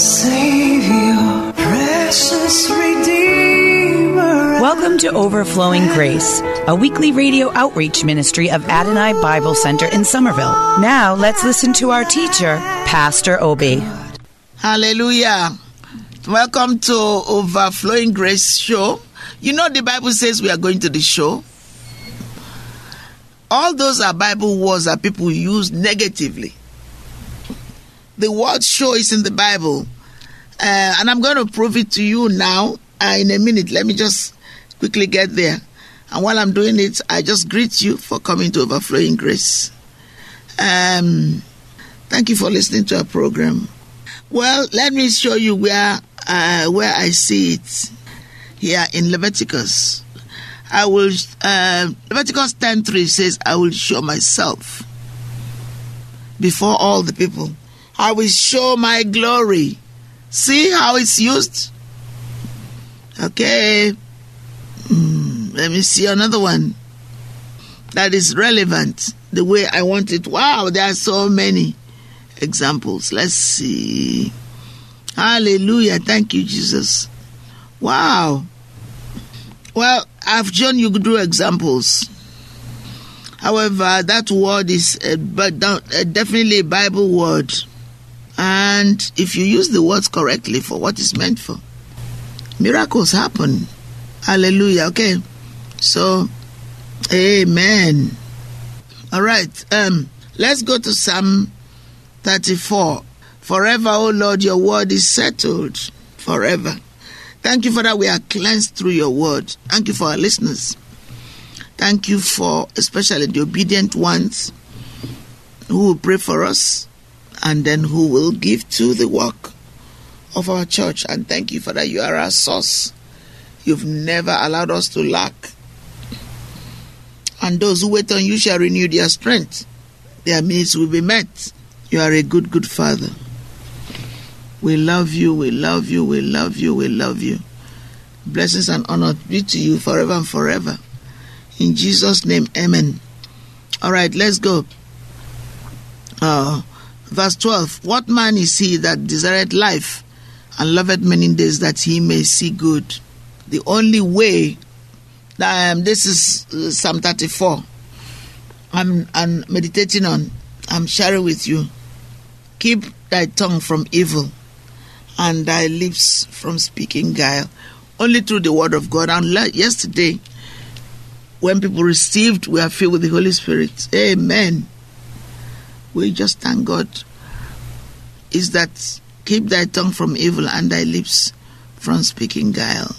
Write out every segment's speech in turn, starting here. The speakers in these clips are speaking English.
Savior, precious Redeemer. Welcome to Overflowing Grace, a weekly radio outreach ministry of Adonai Bible Center in Somerville. Now let's listen to our teacher, Pastor Obi. Hallelujah. Welcome to Overflowing Grace Show. You know, the Bible says we are going to the show. All those are Bible words that people use negatively. The word show is in the Bible. Uh, and I'm going to prove it to you now uh, in a minute. Let me just quickly get there. And while I'm doing it, I just greet you for coming to Overflowing Grace. Um, thank you for listening to our program. Well, let me show you where uh, where I see it here in Leviticus. I will uh, Leviticus ten three says, "I will show myself before all the people. I will show my glory." See how it's used. Okay. Mm, let me see another one that is relevant the way I want it. Wow, there are so many examples. Let's see. Hallelujah. Thank you, Jesus. Wow. Well, I've shown you do examples. However, that word is a, definitely a Bible word. And if you use the words correctly for what it's meant for, miracles happen. Hallelujah. Okay. So, amen. All right. Um, let's go to Psalm 34. Forever, O Lord, your word is settled forever. Thank you for that we are cleansed through your word. Thank you for our listeners. Thank you for especially the obedient ones who will pray for us and then who will give to the work of our church. And thank you Father, you are our source. You've never allowed us to lack. And those who wait on you shall renew their strength. Their needs will be met. You are a good, good father. We love you, we love you, we love you, we love you. Blessings and honor be to you forever and forever. In Jesus' name, amen. All right, let's go. Uh, verse 12 What man is he that desireth life and loveth many days that he may see good? The only way, um, this is uh, Psalm 34. I'm, I'm meditating on, I'm sharing with you. Keep thy tongue from evil and thy lips from speaking guile. Only through the word of God. And yesterday, when people received, we are filled with the Holy Spirit. Amen. We just thank God. Is that keep thy tongue from evil and thy lips from speaking guile.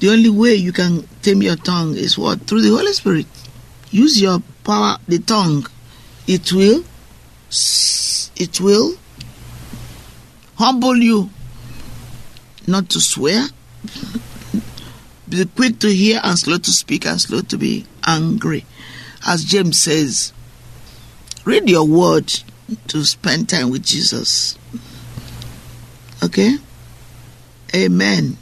The only way you can tame your tongue is what? Through the Holy Spirit. Use your power, the tongue. It will, it will humble you not to swear, be quick to hear and slow to speak and slow to be angry. As James says, read your word to spend time with Jesus. Okay? Amen.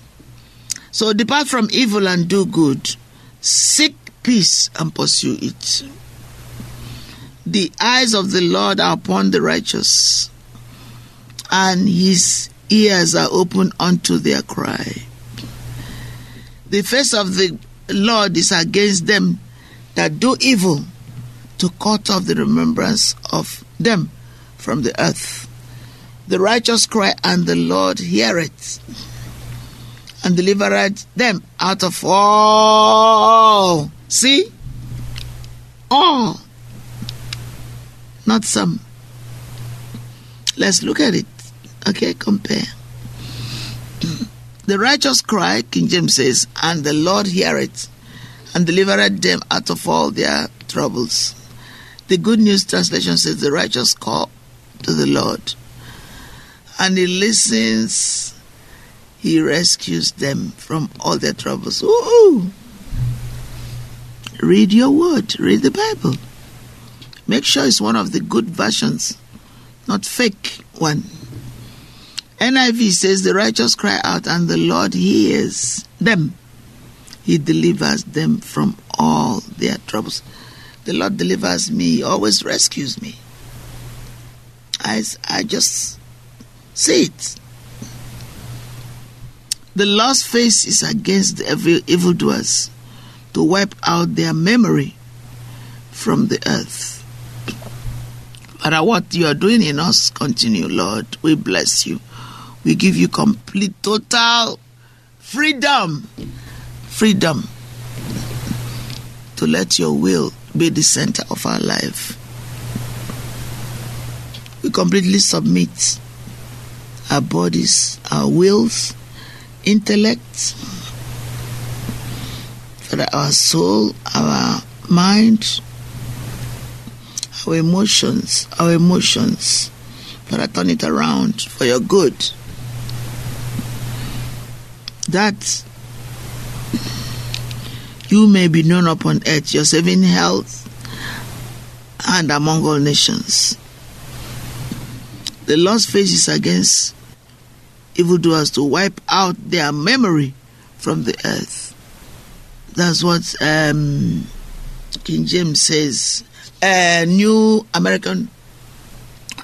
So depart from evil and do good. Seek peace and pursue it. The eyes of the Lord are upon the righteous, and his ears are open unto their cry. The face of the Lord is against them that do evil, to cut off the remembrance of them from the earth. The righteous cry, and the Lord heareth, and delivereth them out of all. See? All. Not some. Let's look at it. Okay, compare. The righteous cry, King James says, and the Lord heareth, and delivered them out of all their troubles. The Good News Translation says, The righteous call to the Lord, and He listens, He rescues them from all their troubles. Ooh! Read your word, read the Bible. Make sure it's one of the good versions, not fake one. NIV says, The righteous cry out, and the Lord hears them. He delivers them from all their troubles. The Lord delivers me, He always rescues me. I, I just see it. The Lord's face is against evil, evildoers to wipe out their memory from the earth. Father, what you are doing in us, continue, Lord. We bless you. We give you complete, total freedom. Freedom to let your will be the center of our life. We completely submit our bodies, our wills, intellect, our soul, our mind, our emotions, our emotions. Father, turn it around for your good. That you may be known upon earth, your saving health, and among all nations. The Lord's face is against evildoers to wipe out their memory from the earth. That's what um, King James says. A New American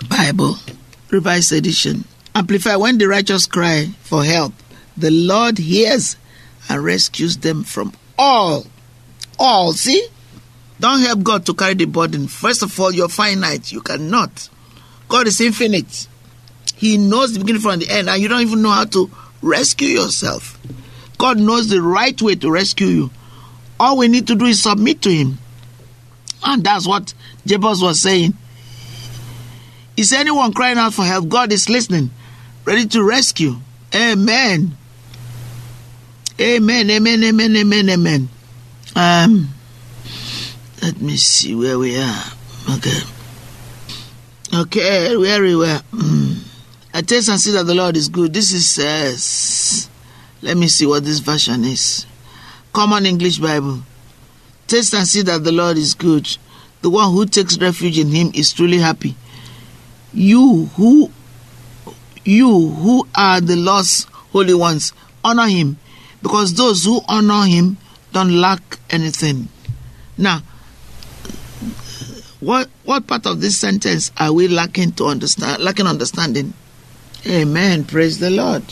Bible, Revised Edition. Amplify when the righteous cry for help, the Lord hears and rescues them from all. All. See? Don't help God to carry the burden. First of all, you're finite. You cannot. God is infinite. He knows the beginning from the end, and you don't even know how to rescue yourself. God knows the right way to rescue you. All we need to do is submit to Him. And that's what Jabez was saying. Is anyone crying out for help? God is listening, ready to rescue. Amen. Amen, amen, amen, amen, amen. Um, let me see where we are. Okay. Okay, where we were. Mm. I taste and see that the Lord is good. This is, uh, let me see what this version is. Common English Bible. Taste and see that the Lord is good. The one who takes refuge in him is truly happy. You who you who are the Lord's holy ones, honor him, because those who honor him don't lack anything. Now, what what part of this sentence are we lacking to understand lacking understanding? Amen. Praise the Lord.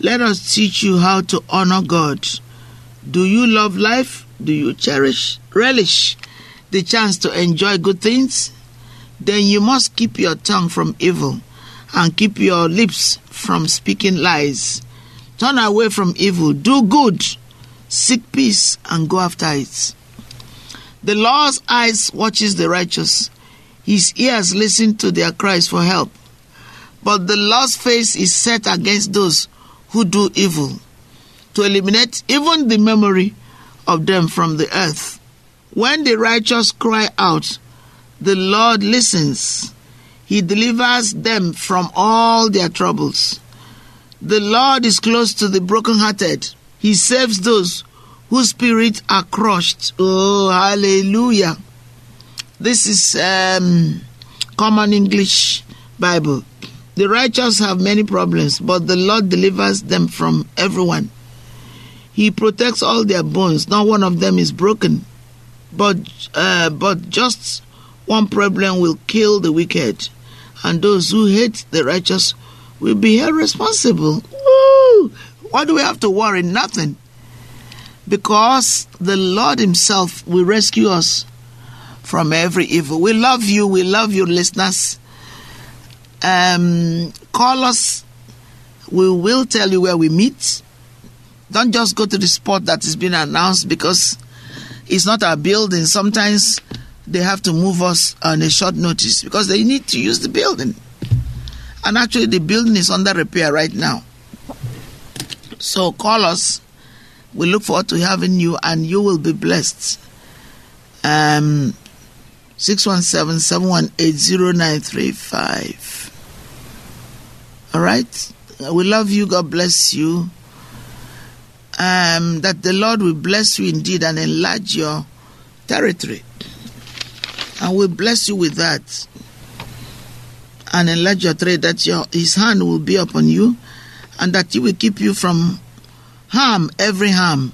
Let us teach you how to honor God. Do you love life? Do you cherish, relish the chance to enjoy good things? Then you must keep your tongue from evil and keep your lips from speaking lies. Turn away from evil, do good, seek peace, and go after it. The Lord's eyes watches the righteous. His ears listen to their cries for help. But the Lord's face is set against those who do evil, to eliminate even the memory of them from the earth. When the righteous cry out, the Lord listens. He delivers them from all their troubles. The Lord is close to the brokenhearted. He saves those whose spirits are crushed. Oh, hallelujah. This is um, Common English Bible. The righteous have many problems, but the Lord delivers them from everyone. He protects all their bones. Not one of them is broken. But, uh, but just one problem will kill the wicked, and those who hate the righteous will be held responsible. Woo! What do we have to worry? Nothing. Because the Lord Himself will rescue us from every evil. We love you. We love you, listeners. Um, call us. We will tell you where we meet. Don't just go to the spot that is being announced because it's not our building. Sometimes they have to move us on a short notice because they need to use the building. And actually, the building is under repair right now. So call us. We look forward to having you, and you will be blessed. Um, 617 718 0935. All right? We love you. God bless you. Um, that the Lord will bless you indeed and enlarge your territory. And we bless you with that. And enlarge your trade, that your his hand will be upon you, and that he will keep you from harm, every harm.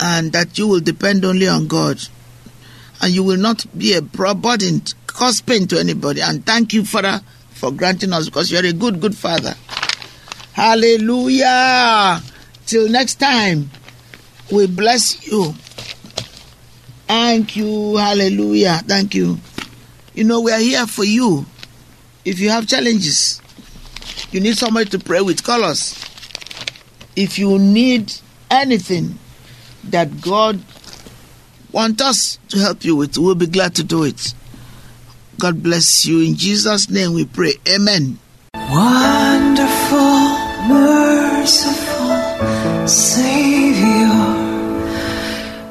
And that you will depend only on God. And you will not be a burden, cause pain to anybody. And thank you, Father, for granting us because you're a good, good Father. Hallelujah. Till next time, we bless you. Thank you. Hallelujah. Thank you. You know, we are here for you. If you have challenges, you need somebody to pray with, call us. If you need anything that God wants us to help you with, we'll be glad to do it. God bless you. In Jesus' name we pray. Amen. Wonderful, merciful Savior,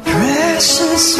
precious